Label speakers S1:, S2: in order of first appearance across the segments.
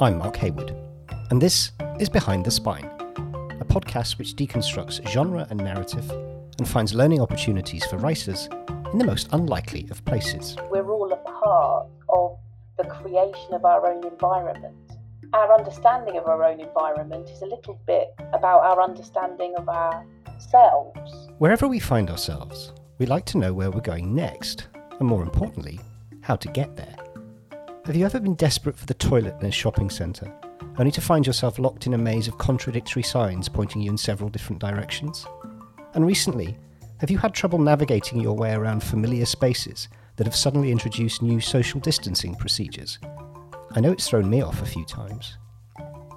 S1: I'm Mark Hayward, and this is Behind the Spine, a podcast which deconstructs genre and narrative and finds learning opportunities for writers in the most unlikely of places.
S2: We're all a part of the creation of our own environment. Our understanding of our own environment is a little bit about our understanding of ourselves.
S1: Wherever we find ourselves, we like to know where we're going next, and more importantly, how to get there. Have you ever been desperate for the toilet in a shopping centre, only to find yourself locked in a maze of contradictory signs pointing you in several different directions? And recently, have you had trouble navigating your way around familiar spaces that have suddenly introduced new social distancing procedures? I know it's thrown me off a few times.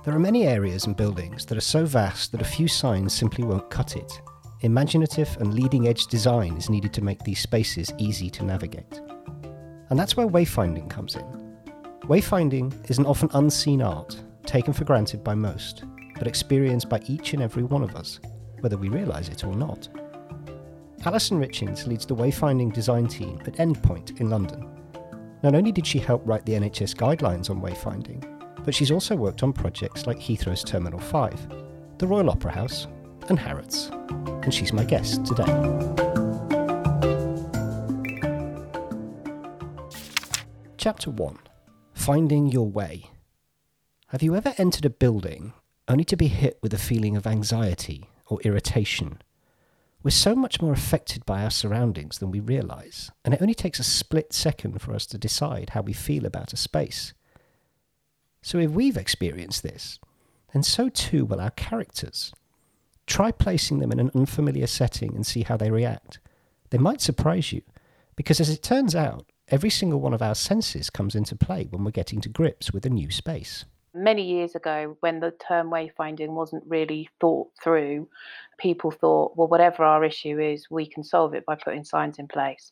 S1: There are many areas and buildings that are so vast that a few signs simply won't cut it. Imaginative and leading edge design is needed to make these spaces easy to navigate. And that's where wayfinding comes in. Wayfinding is an often unseen art, taken for granted by most, but experienced by each and every one of us, whether we realise it or not. Alison Richins leads the wayfinding design team at Endpoint in London. Not only did she help write the NHS guidelines on wayfinding, but she's also worked on projects like Heathrow's Terminal 5, the Royal Opera House, and Harrods. And she's my guest today. Chapter 1 Finding Your Way. Have you ever entered a building only to be hit with a feeling of anxiety or irritation? We're so much more affected by our surroundings than we realise, and it only takes a split second for us to decide how we feel about a space. So if we've experienced this, then so too will our characters. Try placing them in an unfamiliar setting and see how they react. They might surprise you, because as it turns out, every single one of our senses comes into play when we're getting to grips with a new space.
S2: Many years ago, when the term wayfinding wasn't really thought through, people thought, well, whatever our issue is, we can solve it by putting signs in place.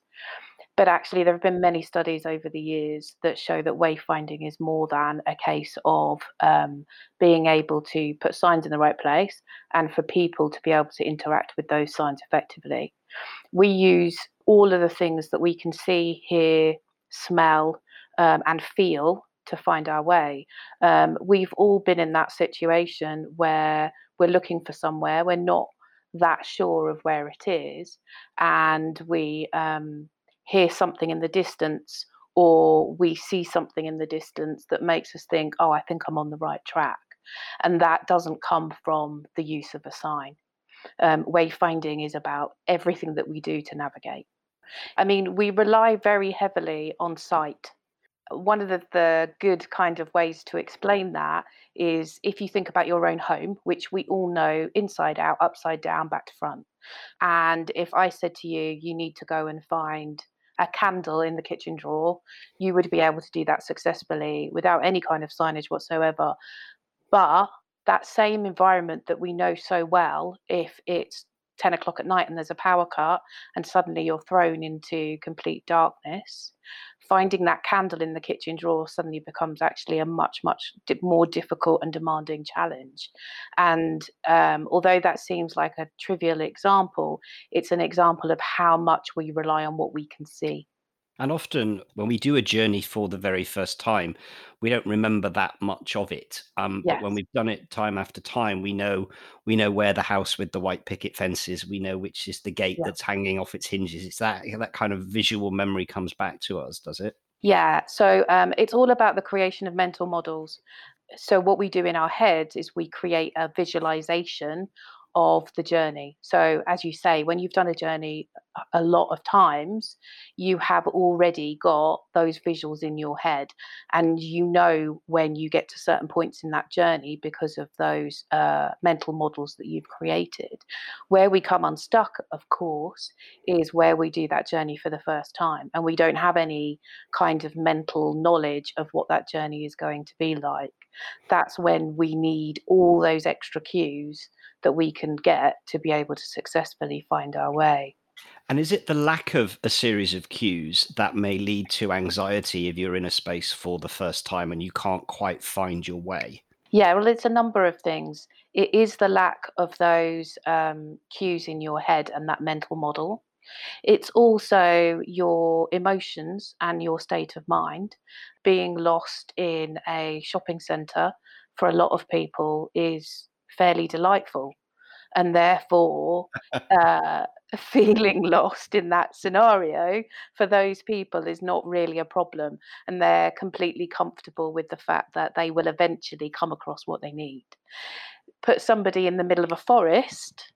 S2: But actually, there have been many studies over the years that show that wayfinding is more than a case of um, being able to put signs in the right place and for people to be able to interact with those signs effectively. We use all of the things that we can see, hear, smell, um, and feel to find our way. Um, we've all been in that situation where we're looking for somewhere, we're not that sure of where it is, and we um, hear something in the distance or we see something in the distance that makes us think, oh, I think I'm on the right track. And that doesn't come from the use of a sign. Um, wayfinding is about everything that we do to navigate. I mean, we rely very heavily on sight. One of the, the good kind of ways to explain that is if you think about your own home, which we all know inside out, upside down, back to front. And if I said to you, you need to go and find a candle in the kitchen drawer, you would be able to do that successfully without any kind of signage whatsoever. But that same environment that we know so well, if it's 10 o'clock at night and there's a power cut and suddenly you're thrown into complete darkness finding that candle in the kitchen drawer suddenly becomes actually a much much more difficult and demanding challenge. And um, although that seems like a trivial example it's an example of how much we rely on what we can see
S1: and often, when we do a journey for the very first time, we don't remember that much of it. Um, yes. But when we've done it time after time, we know we know where the house with the white picket fence is. We know which is the gate yeah. that's hanging off its hinges. It's that that kind of visual memory comes back to us, does it?
S2: Yeah. So um, it's all about the creation of mental models. So what we do in our heads is we create a visualization of the journey. So, as you say, when you've done a journey a lot of times, you have already got those visuals in your head, and you know when you get to certain points in that journey because of those uh, mental models that you've created. Where we come unstuck, of course, is where we do that journey for the first time, and we don't have any kind of mental knowledge of what that journey is going to be like. That's when we need all those extra cues that we can get to be able to successfully find our way.
S1: And is it the lack of a series of cues that may lead to anxiety if you're in a space for the first time and you can't quite find your way?
S2: Yeah, well, it's a number of things. It is the lack of those um, cues in your head and that mental model. It's also your emotions and your state of mind. Being lost in a shopping centre for a lot of people is fairly delightful. And therefore, uh, feeling lost in that scenario for those people is not really a problem. And they're completely comfortable with the fact that they will eventually come across what they need. Put somebody in the middle of a forest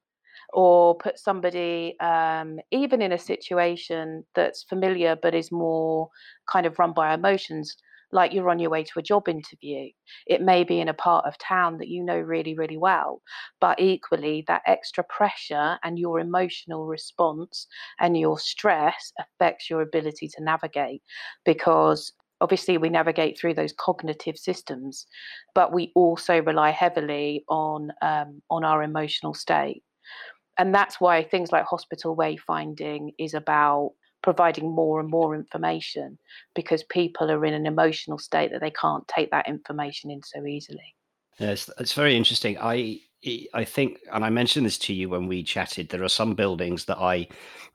S2: or put somebody um, even in a situation that's familiar but is more kind of run by emotions like you're on your way to a job interview it may be in a part of town that you know really really well but equally that extra pressure and your emotional response and your stress affects your ability to navigate because obviously we navigate through those cognitive systems but we also rely heavily on um, on our emotional state. And that's why things like hospital wayfinding is about providing more and more information because people are in an emotional state that they can't take that information in so easily.
S3: Yes, it's very interesting. I I think, and I mentioned this to you when we chatted. There are some buildings that I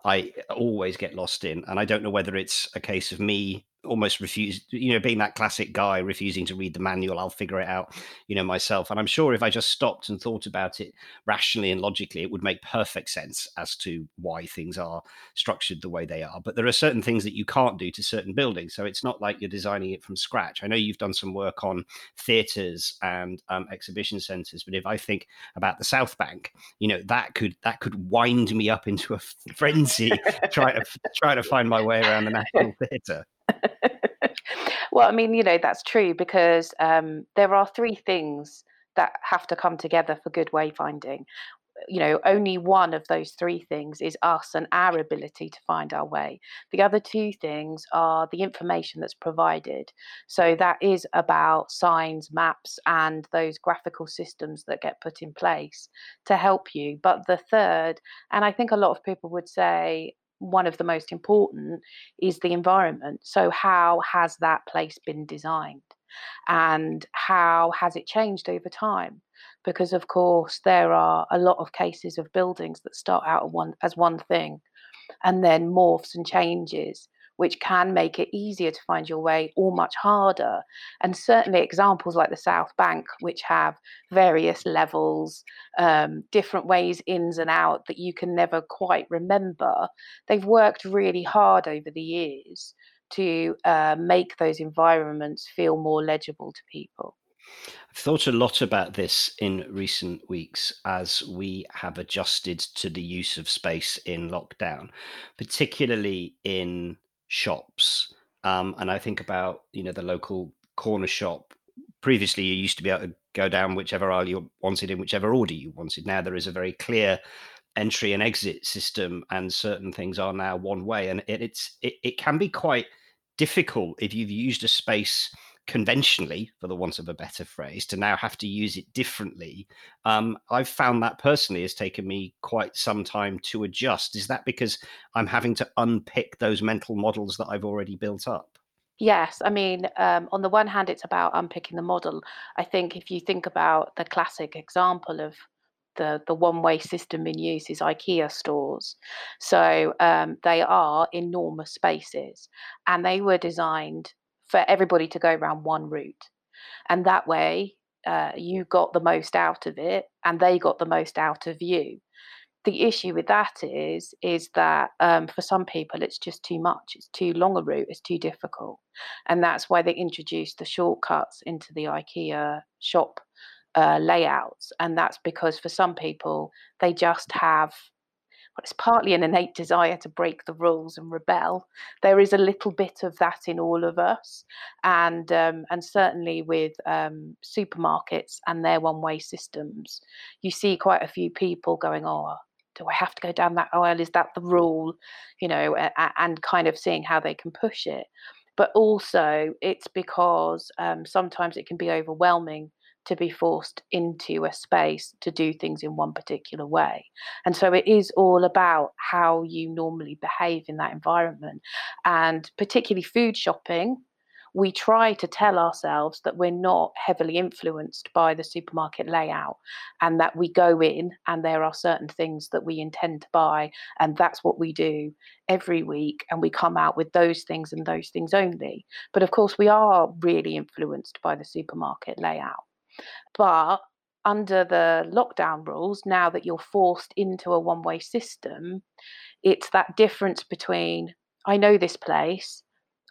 S3: I always get lost in, and I don't know whether it's a case of me almost refuse you know being that classic guy refusing to read the manual i'll figure it out you know myself. And i'm sure if i just stopped and thought about it rationally and logically it would make perfect sense as to why things are structured the way they are. But there are certain things that you can't do to certain buildings. So it's not like you're designing it from scratch. I know you've done some work on theaters and um, exhibition centers but if i think about the south bank you know that could that could wind me up into a frenzy trying to trying to find my way around the national theater
S2: well, I mean, you know, that's true because um, there are three things that have to come together for good wayfinding. You know, only one of those three things is us and our ability to find our way. The other two things are the information that's provided. So that is about signs, maps, and those graphical systems that get put in place to help you. But the third, and I think a lot of people would say, one of the most important is the environment. So, how has that place been designed? And how has it changed over time? Because, of course, there are a lot of cases of buildings that start out one, as one thing and then morphs and changes which can make it easier to find your way or much harder. And certainly examples like the South Bank, which have various levels, um, different ways ins and out that you can never quite remember, they've worked really hard over the years to uh, make those environments feel more legible to people.
S3: I've thought a lot about this in recent weeks as we have adjusted to the use of space in lockdown, particularly in shops. Um, and I think about you know the local corner shop. Previously, you used to be able to go down whichever aisle you wanted in whichever order you wanted. Now there is a very clear entry and exit system, and certain things are now one way. And it, it's it, it can be quite difficult if you've used a space conventionally, for the want of a better phrase, to now have to use it differently. Um, I've found that personally has taken me quite some time to adjust. Is that because I'm having to unpick those mental models that I've already built up?
S2: Yes, I mean, um, on the one hand, it's about unpicking the model. I think if you think about the classic example of the, the one way system in use is IKEA stores. So um, they are enormous spaces and they were designed for everybody to go around one route. And that way, uh, you got the most out of it and they got the most out of you. The issue with that is, is that um, for some people it's just too much. It's too long a route. It's too difficult, and that's why they introduced the shortcuts into the IKEA shop uh, layouts. And that's because for some people they just have it's partly an innate desire to break the rules and rebel. There is a little bit of that in all of us, and um, and certainly with um, supermarkets and their one-way systems, you see quite a few people going, "Oh, do I have to go down that aisle? Is that the rule?" You know, and kind of seeing how they can push it. But also, it's because um, sometimes it can be overwhelming to be forced into a space to do things in one particular way. And so it is all about how you normally behave in that environment. And particularly food shopping, we try to tell ourselves that we're not heavily influenced by the supermarket layout and that we go in and there are certain things that we intend to buy and that's what we do every week and we come out with those things and those things only but of course we are really influenced by the supermarket layout but under the lockdown rules now that you're forced into a one way system it's that difference between I know this place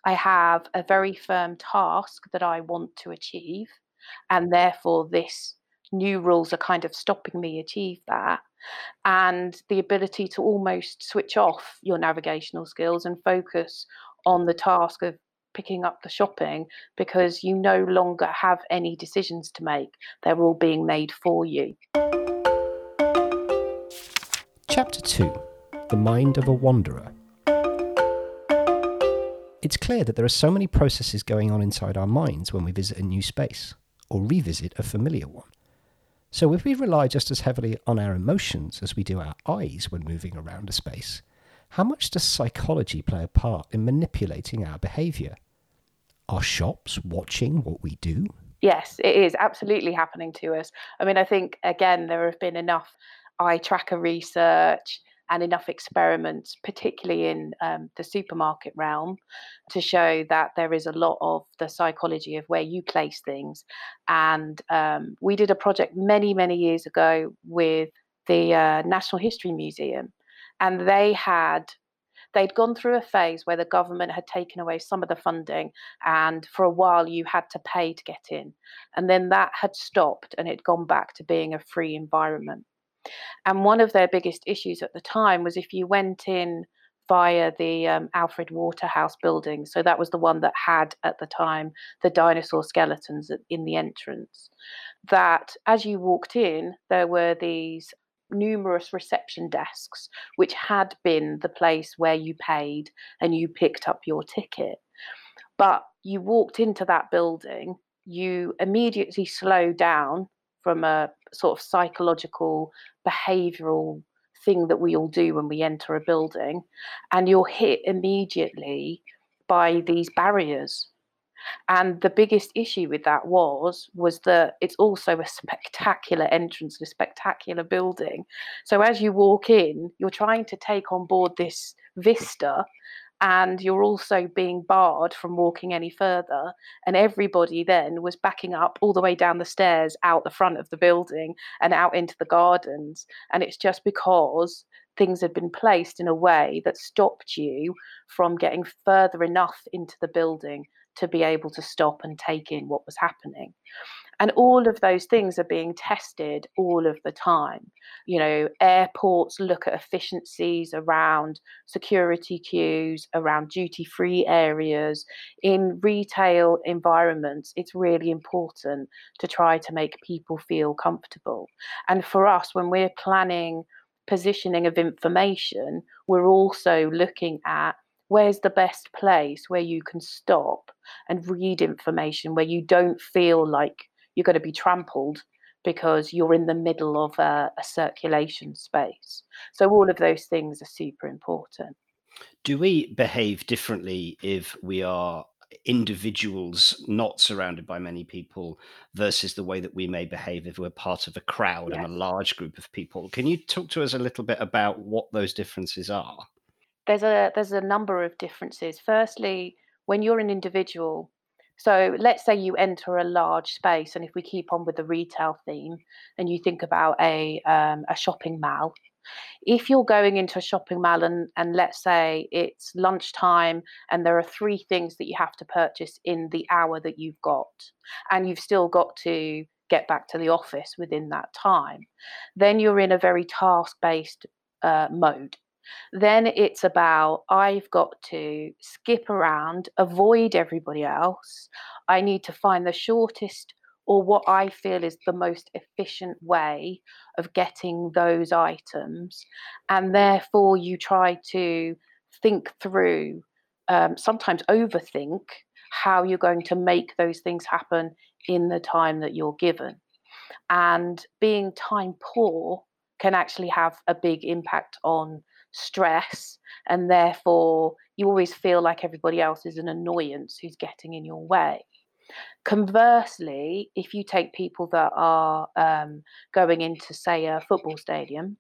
S2: I have a very firm task that I want to achieve, and therefore this new rules are kind of stopping me achieve that and the ability to almost switch off your navigational skills and focus on the task of picking up the shopping because you no longer have any decisions to make they're all being made for you
S1: chapter 2 the mind of a wanderer it's clear that there are so many processes going on inside our minds when we visit a new space or revisit a familiar one. So, if we rely just as heavily on our emotions as we do our eyes when moving around a space, how much does psychology play a part in manipulating our behaviour? Are shops watching what we do?
S2: Yes, it is absolutely happening to us. I mean, I think, again, there have been enough eye tracker research and enough experiments, particularly in um, the supermarket realm, to show that there is a lot of the psychology of where you place things. And um, we did a project many, many years ago with the uh, National History Museum, and they had they'd gone through a phase where the government had taken away some of the funding and for a while you had to pay to get in. And then that had stopped and it gone back to being a free environment. And one of their biggest issues at the time was if you went in via the um, Alfred Waterhouse building, so that was the one that had at the time the dinosaur skeletons in the entrance, that as you walked in, there were these numerous reception desks, which had been the place where you paid and you picked up your ticket. But you walked into that building, you immediately slow down from a sort of psychological, behavioral thing that we all do when we enter a building, and you're hit immediately by these barriers. And the biggest issue with that was was that it's also a spectacular entrance, a spectacular building. So as you walk in, you're trying to take on board this vista and you're also being barred from walking any further. And everybody then was backing up all the way down the stairs out the front of the building and out into the gardens. And it's just because things had been placed in a way that stopped you from getting further enough into the building to be able to stop and take in what was happening. And all of those things are being tested all of the time. You know, airports look at efficiencies around security queues, around duty free areas. In retail environments, it's really important to try to make people feel comfortable. And for us, when we're planning positioning of information, we're also looking at where's the best place where you can stop and read information where you don't feel like you're going to be trampled because you're in the middle of a, a circulation space. So all of those things are super important.
S3: Do we behave differently if we are individuals not surrounded by many people versus the way that we may behave if we're part of a crowd yes. and a large group of people can you talk to us a little bit about what those differences are
S2: there's a there's a number of differences firstly when you're an individual so let's say you enter a large space, and if we keep on with the retail theme, and you think about a um, a shopping mall, if you're going into a shopping mall and, and let's say it's lunchtime and there are three things that you have to purchase in the hour that you've got, and you've still got to get back to the office within that time, then you're in a very task based uh, mode. Then it's about I've got to skip around, avoid everybody else. I need to find the shortest or what I feel is the most efficient way of getting those items. And therefore, you try to think through, um, sometimes overthink how you're going to make those things happen in the time that you're given. And being time poor can actually have a big impact on stress, and therefore you always feel like everybody else is an annoyance who's getting in your way. Conversely, if you take people that are um, going into, say, a football stadium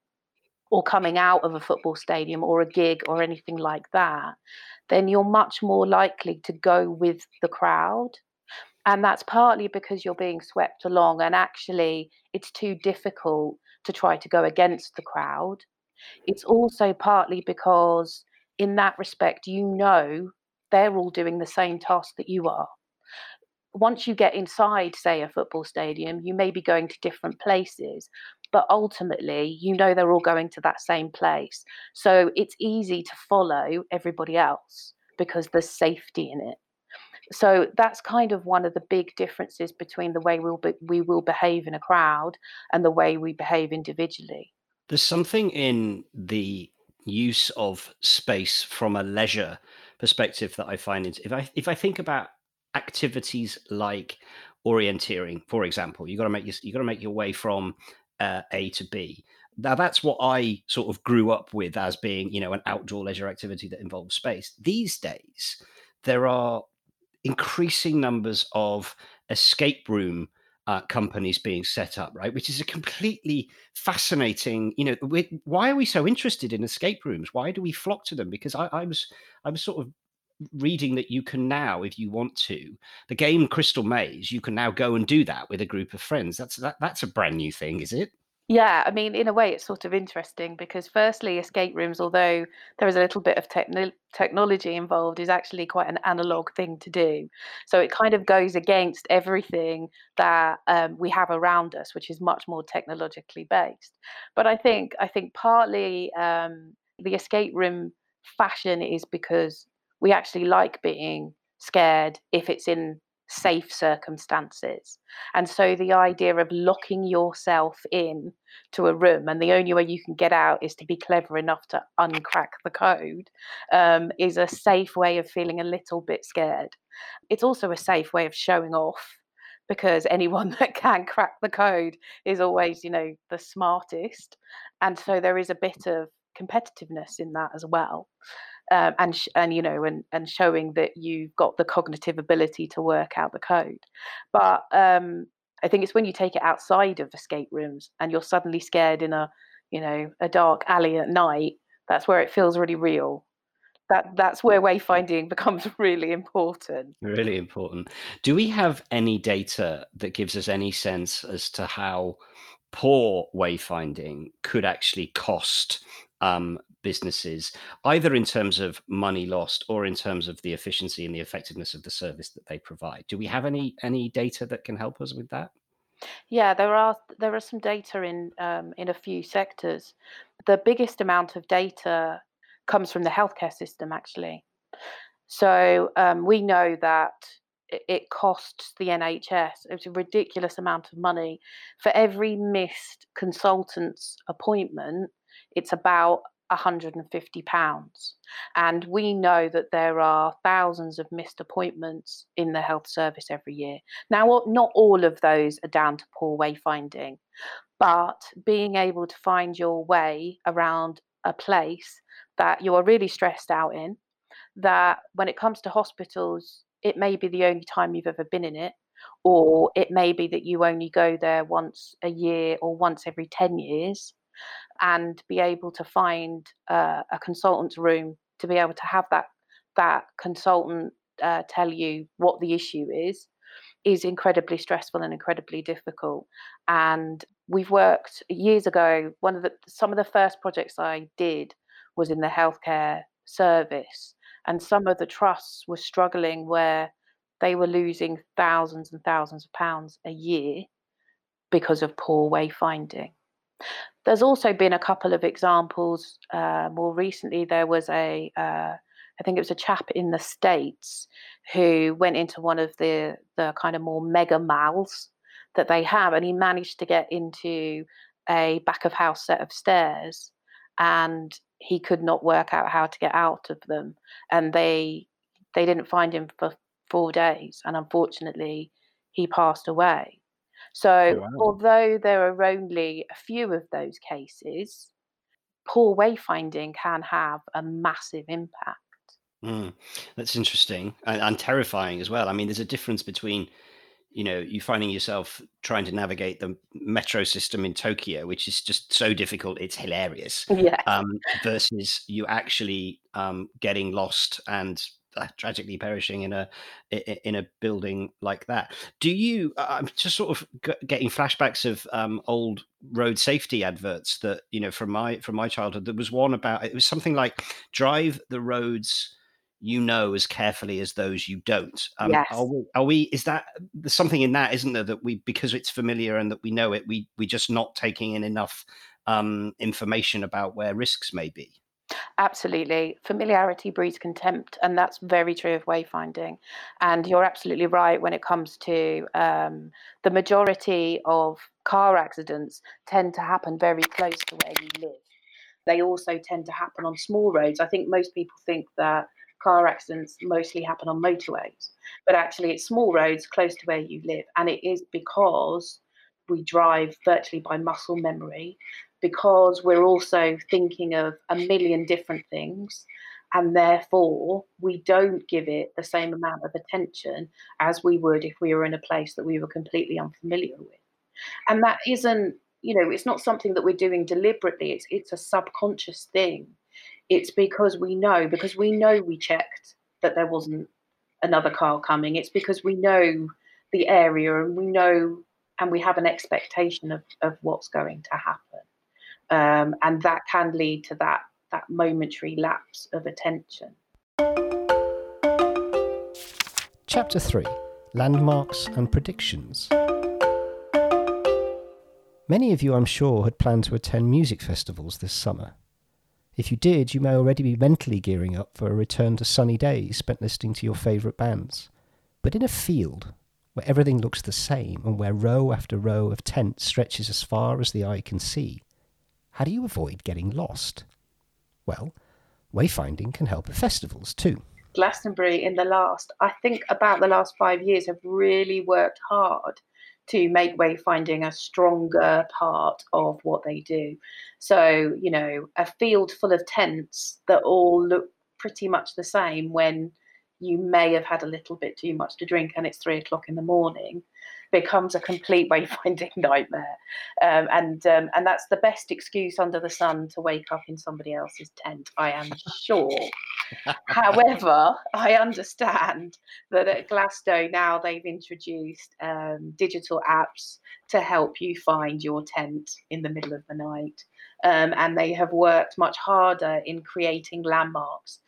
S2: or coming out of a football stadium or a gig or anything like that, then you're much more likely to go with the crowd. And that's partly because you're being swept along, and actually, it's too difficult to try to go against the crowd. It's also partly because, in that respect, you know they're all doing the same task that you are once you get inside, say, a football stadium, you may be going to different places, but ultimately, you know they're all going to that same place. So it's easy to follow everybody else because there's safety in it. So that's kind of one of the big differences between the way we'll be, we will behave in a crowd and the way we behave individually.
S3: There's something in the use of space from a leisure perspective that I find if I if I think about activities like orienteering, for example. You got to make your, you got to make your way from uh, A to B. Now that's what I sort of grew up with as being, you know, an outdoor leisure activity that involves space. These days, there are increasing numbers of escape room uh, companies being set up, right? Which is a completely fascinating. You know, why are we so interested in escape rooms? Why do we flock to them? Because I, I was I was sort of reading that you can now, if you want to, the game Crystal Maze, you can now go and do that with a group of friends. That's that, that's a brand new thing, is it?
S2: Yeah, I mean, in a way, it's sort of interesting because, firstly, escape rooms, although there is a little bit of techno- technology involved, is actually quite an analog thing to do. So it kind of goes against everything that um, we have around us, which is much more technologically based. But I think, I think partly um, the escape room fashion is because we actually like being scared if it's in safe circumstances. And so the idea of locking yourself in to a room and the only way you can get out is to be clever enough to uncrack the code um, is a safe way of feeling a little bit scared. It's also a safe way of showing off because anyone that can crack the code is always, you know, the smartest. And so there is a bit of competitiveness in that as well um, and sh- and you know and and showing that you've got the cognitive ability to work out the code. But um, i think it's when you take it outside of escape rooms and you're suddenly scared in a you know a dark alley at night that's where it feels really real. That that's where wayfinding becomes really important.
S3: Really important. Do we have any data that gives us any sense as to how poor wayfinding could actually cost um, businesses, either in terms of money lost or in terms of the efficiency and the effectiveness of the service that they provide. Do we have any any data that can help us with that?
S2: Yeah, there are there are some data in um, in a few sectors. The biggest amount of data comes from the healthcare system, actually. So um, we know that it costs the NHS it's a ridiculous amount of money for every missed consultant's appointment. It's about 150 pounds. And we know that there are thousands of missed appointments in the health service every year. Now not all of those are down to poor wayfinding but being able to find your way around a place that you are really stressed out in that when it comes to hospitals it may be the only time you've ever been in it or it may be that you only go there once a year or once every 10 years and be able to find uh, a consultant's room to be able to have that that consultant uh, tell you what the issue is is incredibly stressful and incredibly difficult. And we've worked years ago one of the some of the first projects i did was in the healthcare service and some of the trusts were struggling where they were losing thousands and thousands of pounds a year because of poor wayfinding there's also been a couple of examples. Uh, more recently, there was a, uh, I think it was a chap in the States who went into one of the, the kind of more mega malls that they have, and he managed to get into a back of house set of stairs and he could not work out how to get out of them and they they didn't find him for four days and unfortunately he passed away so, oh, wow. although there are only a few of those cases, poor wayfinding can have a massive impact.
S3: Mm, that's interesting and, and terrifying as well. I mean, there's a difference between you know you finding yourself trying to navigate the metro system in tokyo which is just so difficult it's hilarious
S2: Yeah.
S3: um, versus you actually um, getting lost and tragically perishing in a in a building like that. Do you i'm just sort of getting flashbacks of um, old road safety adverts that you know from my from my childhood. There was one about it was something like drive the roads you know as carefully as those you don't. Um,
S2: Yes.
S3: are, we, are we is that there's something in that isn't there that we because it's familiar and that we know it we we just not taking in enough um, information about where risks may be
S2: Absolutely. Familiarity breeds contempt, and that's very true of wayfinding. And you're absolutely right when it comes to um, the majority of car accidents tend to happen very close to where you live. They also tend to happen on small roads. I think most people think that car accidents mostly happen on motorways, but actually it's small roads close to where you live. And it is because we drive virtually by muscle memory because we're also thinking of a million different things and therefore we don't give it the same amount of attention as we would if we were in a place that we were completely unfamiliar with. And that isn't you know it's not something that we're doing deliberately it's it's a subconscious thing. It's because we know because we know we checked that there wasn't another car coming it's because we know the area and we know and we have an expectation of, of what's going to happen um, and that can lead to that that momentary lapse of attention.
S1: Chapter 3 Landmarks and Predictions. Many of you, I'm sure, had planned to attend music festivals this summer. If you did, you may already be mentally gearing up for a return to sunny days spent listening to your favourite bands. But in a field where everything looks the same and where row after row of tents stretches as far as the eye can see, how do you avoid getting lost? Well, wayfinding can help at festivals too.
S2: Glastonbury, in the last, I think about the last five years, have really worked hard to make wayfinding a stronger part of what they do. So, you know, a field full of tents that all look pretty much the same when you may have had a little bit too much to drink and it's three o'clock in the morning becomes a complete wayfinding nightmare. Um, and um, and that's the best excuse under the sun to wake up in somebody else's tent i am sure. However i understand that at glasto now they've introduced um, digital apps to help you find your tent in the middle of the night. Um, and they have worked much harder in creating landmarks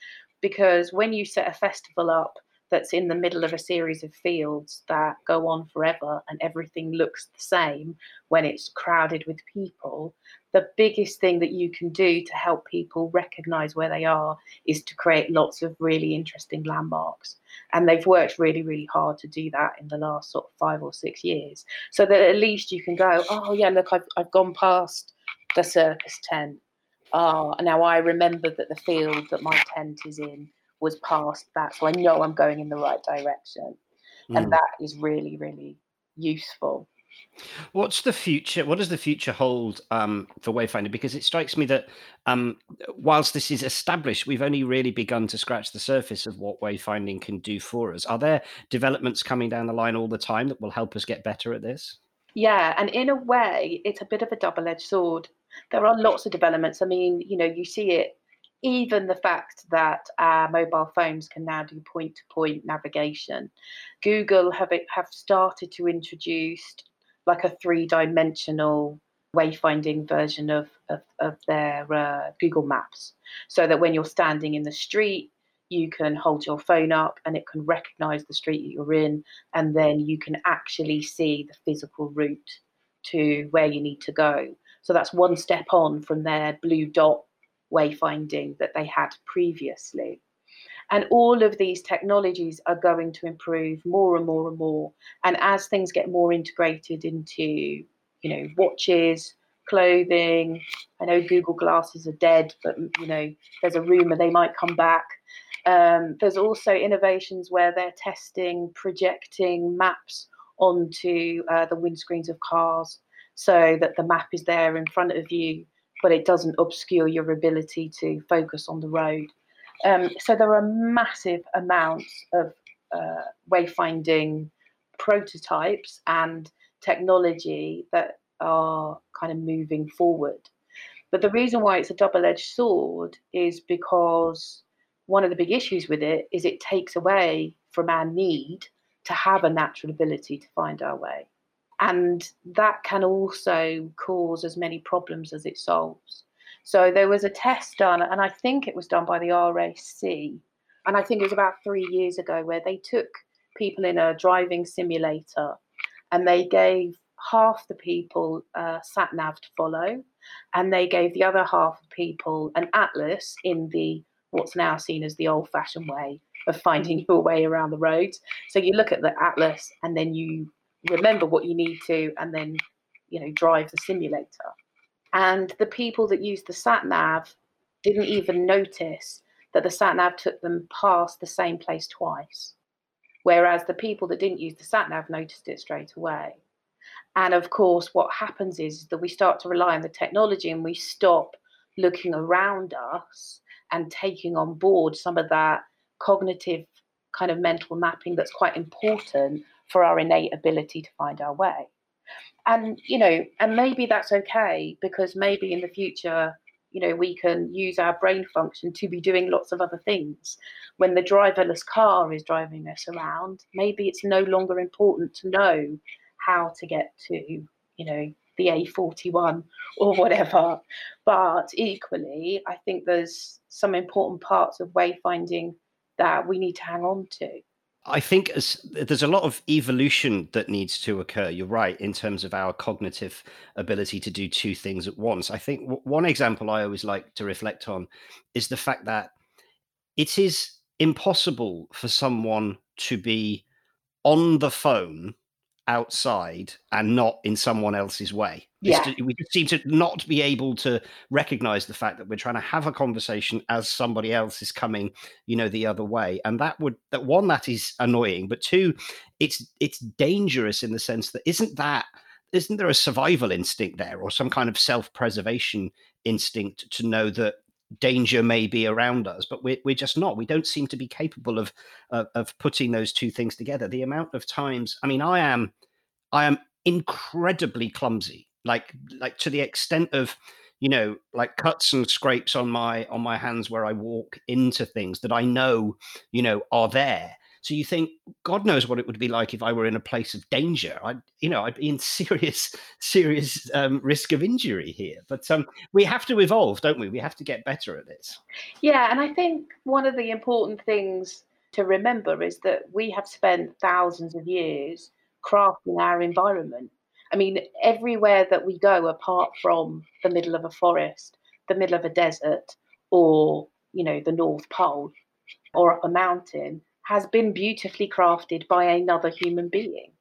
S2: because when you set a festival up that's in the middle of a series of fields that go on forever and everything looks the same when it's crowded with people, the biggest thing that you can do to help people recognize where they are is to create lots of really interesting landmarks. And they've worked really, really hard to do that in the last sort of five or six years. So that at least you can go, oh, yeah, look, I've, I've gone past the circus tent. Ah, now I remember that the field that my tent is in was past that, so I know I'm going in the right direction,
S3: Mm.
S2: and that is really, really useful.
S3: What's the future? What does the future hold um, for Wayfinder? Because it strikes me that um, whilst this is established, we've only really begun to scratch the surface of what wayfinding can do for us. Are there developments coming down the line all the time that will help us get better at this?
S2: Yeah, and in a way, it's a bit of a double-edged sword. There are lots of developments. I mean, you know, you see it. Even the fact that our mobile phones can now do point-to-point navigation. Google have it, have started to introduce like a three-dimensional wayfinding version of of, of their uh, Google Maps, so that when you're standing in the street, you can hold your phone up and it can recognize the street that you're in, and then you can actually see the physical route to where you need to go. So that's one step on from their blue dot wayfinding that they had previously. And all of these technologies are going to improve more and more and more. And as things get more integrated into, you know, watches, clothing, I know Google glasses are dead, but you know, there's a rumor they might come back. Um, there's also innovations where they're testing projecting maps onto uh, the windscreens of cars so that the map is there in front of you but it doesn't obscure your ability to focus on the road. Um, so there are massive amounts of uh, wayfinding prototypes and technology that are kind of moving forward. But the reason why it's a double edged sword is because one of the big issues with it is it takes away from our need to have a natural ability to find our way. And that can also cause as many problems as it solves. So there was a test done, and I think it was done by the RAC, and I think it was about three years ago, where they took people in a driving simulator and they gave half the people uh, sat nav to follow, and they gave the other half of people an atlas in the what's now seen as the old fashioned way of finding your way around the roads. So you look at the atlas and then you remember what you need to, and then you know drive the simulator. And the people that used the sat nav didn't even notice that the sat nav took them past the same place twice. Whereas the people that didn't use the sat nav noticed it straight away. And of course, what happens is that we start to rely on the technology and we stop looking around us and taking on board some of that cognitive kind of mental mapping that's quite important for our innate ability to find our way. And, you know, and maybe that's okay because maybe in the future, you know, we can use our brain function to be doing lots of other things. When the driverless car is driving us around, maybe it's no longer important to know how to get to, you know, the A41 or whatever. But equally, I think there's some important parts of wayfinding that we need to hang on to.
S3: I think as, there's a lot of evolution that needs to occur. You're right in terms of our cognitive ability to do two things at once. I think w- one example I always like to reflect on is the fact that it is impossible for someone to be on the phone outside and not in someone else's way.
S2: Yeah.
S3: we seem to not be able to recognize the fact that we're trying to have a conversation as somebody else is coming, you know, the other way. And that would that one, that is annoying, but two, it's it's dangerous in the sense that isn't that isn't there a survival instinct there or some kind of self-preservation instinct to know that danger may be around us, but we're, we're just not. We don't seem to be capable of, of, of putting those two things together. The amount of times, I mean, I am I am incredibly clumsy, like like to the extent of you know like cuts and scrapes on my on my hands where I walk into things that I know you know are there so you think, God knows what it would be like if I were in a place of danger. I, you know, I'd be in serious, serious um, risk of injury here. But um, we have to evolve, don't we? We have to get better at this.
S2: Yeah, and I think one of the important things to remember is that we have spent thousands of years crafting our environment. I mean, everywhere that we go, apart from the middle of a forest, the middle of a desert, or you know, the North Pole, or up a mountain, has been beautifully crafted by another human being.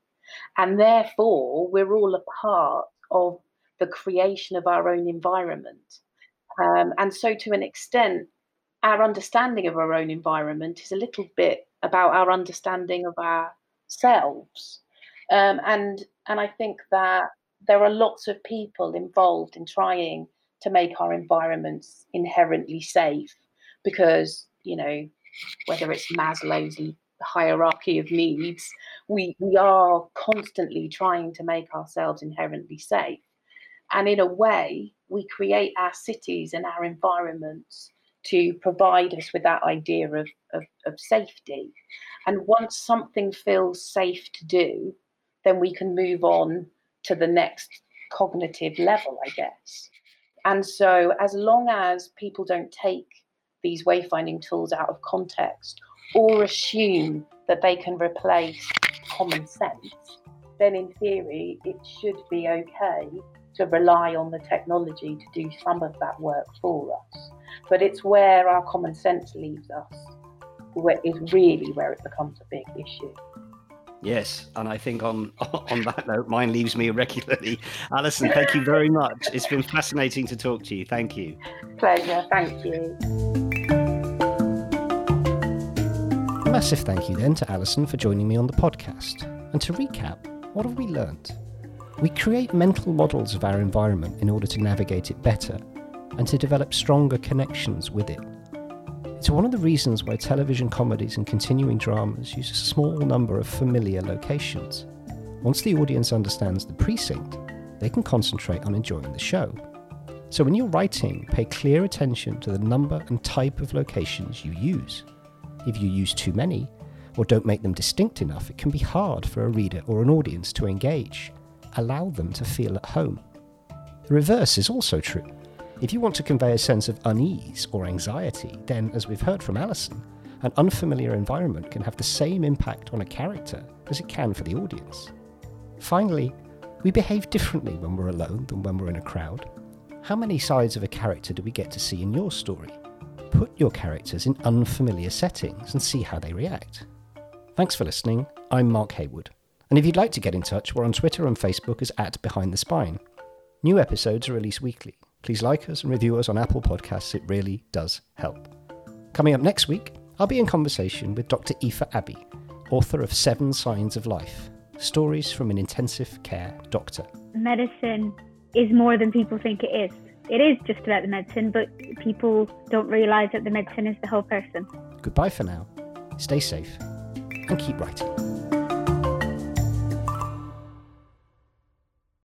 S2: And therefore, we're all a part of the creation of our own environment. Um, and so, to an extent, our understanding of our own environment is a little bit about our understanding of ourselves. Um, and and I think that there are lots of people involved in trying to make our environments inherently safe because you know whether it's Maslow's hierarchy of needs, we, we are constantly trying to make ourselves inherently safe. And in a way, we create our cities and our environments to provide us with that idea of, of, of safety. And once something feels safe to do, then we can move on to the next cognitive level, I guess. And so, as long as people don't take these wayfinding tools out of context or assume that they can replace common sense, then in theory it should be okay to rely on the technology to do some of that work for us. But it's where our common sense leaves us, where is really where it becomes a big issue.
S3: Yes, and I think on on that note, mine leaves me regularly. Alison, thank you very much. It's been fascinating to talk to you. Thank you.
S2: Pleasure. Thank you.
S1: Massive thank you then to Alison for joining me on the podcast. And to recap, what have we learnt? We create mental models of our environment in order to navigate it better, and to develop stronger connections with it. It's one of the reasons why television comedies and continuing dramas use a small number of familiar locations. Once the audience understands the precinct, they can concentrate on enjoying the show. So when you're writing, pay clear attention to the number and type of locations you use. If you use too many, or don't make them distinct enough, it can be hard for a reader or an audience to engage. Allow them to feel at home. The reverse is also true. If you want to convey a sense of unease or anxiety, then, as we've heard from Alison, an unfamiliar environment can have the same impact on a character as it can for the audience. Finally, we behave differently when we're alone than when we're in a crowd. How many sides of a character do we get to see in your story? Put your characters in unfamiliar settings and see how they react. Thanks for listening. I'm Mark Haywood. And if you'd like to get in touch, we're on Twitter and Facebook as at Behind the Spine. New episodes are released weekly. Please like us and review us on Apple Podcasts, it really does help. Coming up next week, I'll be in conversation with Dr. Aoife Abbey, author of Seven Signs of Life Stories from an Intensive Care Doctor.
S4: Medicine is more than people think it is. It is just about the medicine, but people don't realise that the medicine is the whole person.
S1: Goodbye for now. Stay safe and keep writing.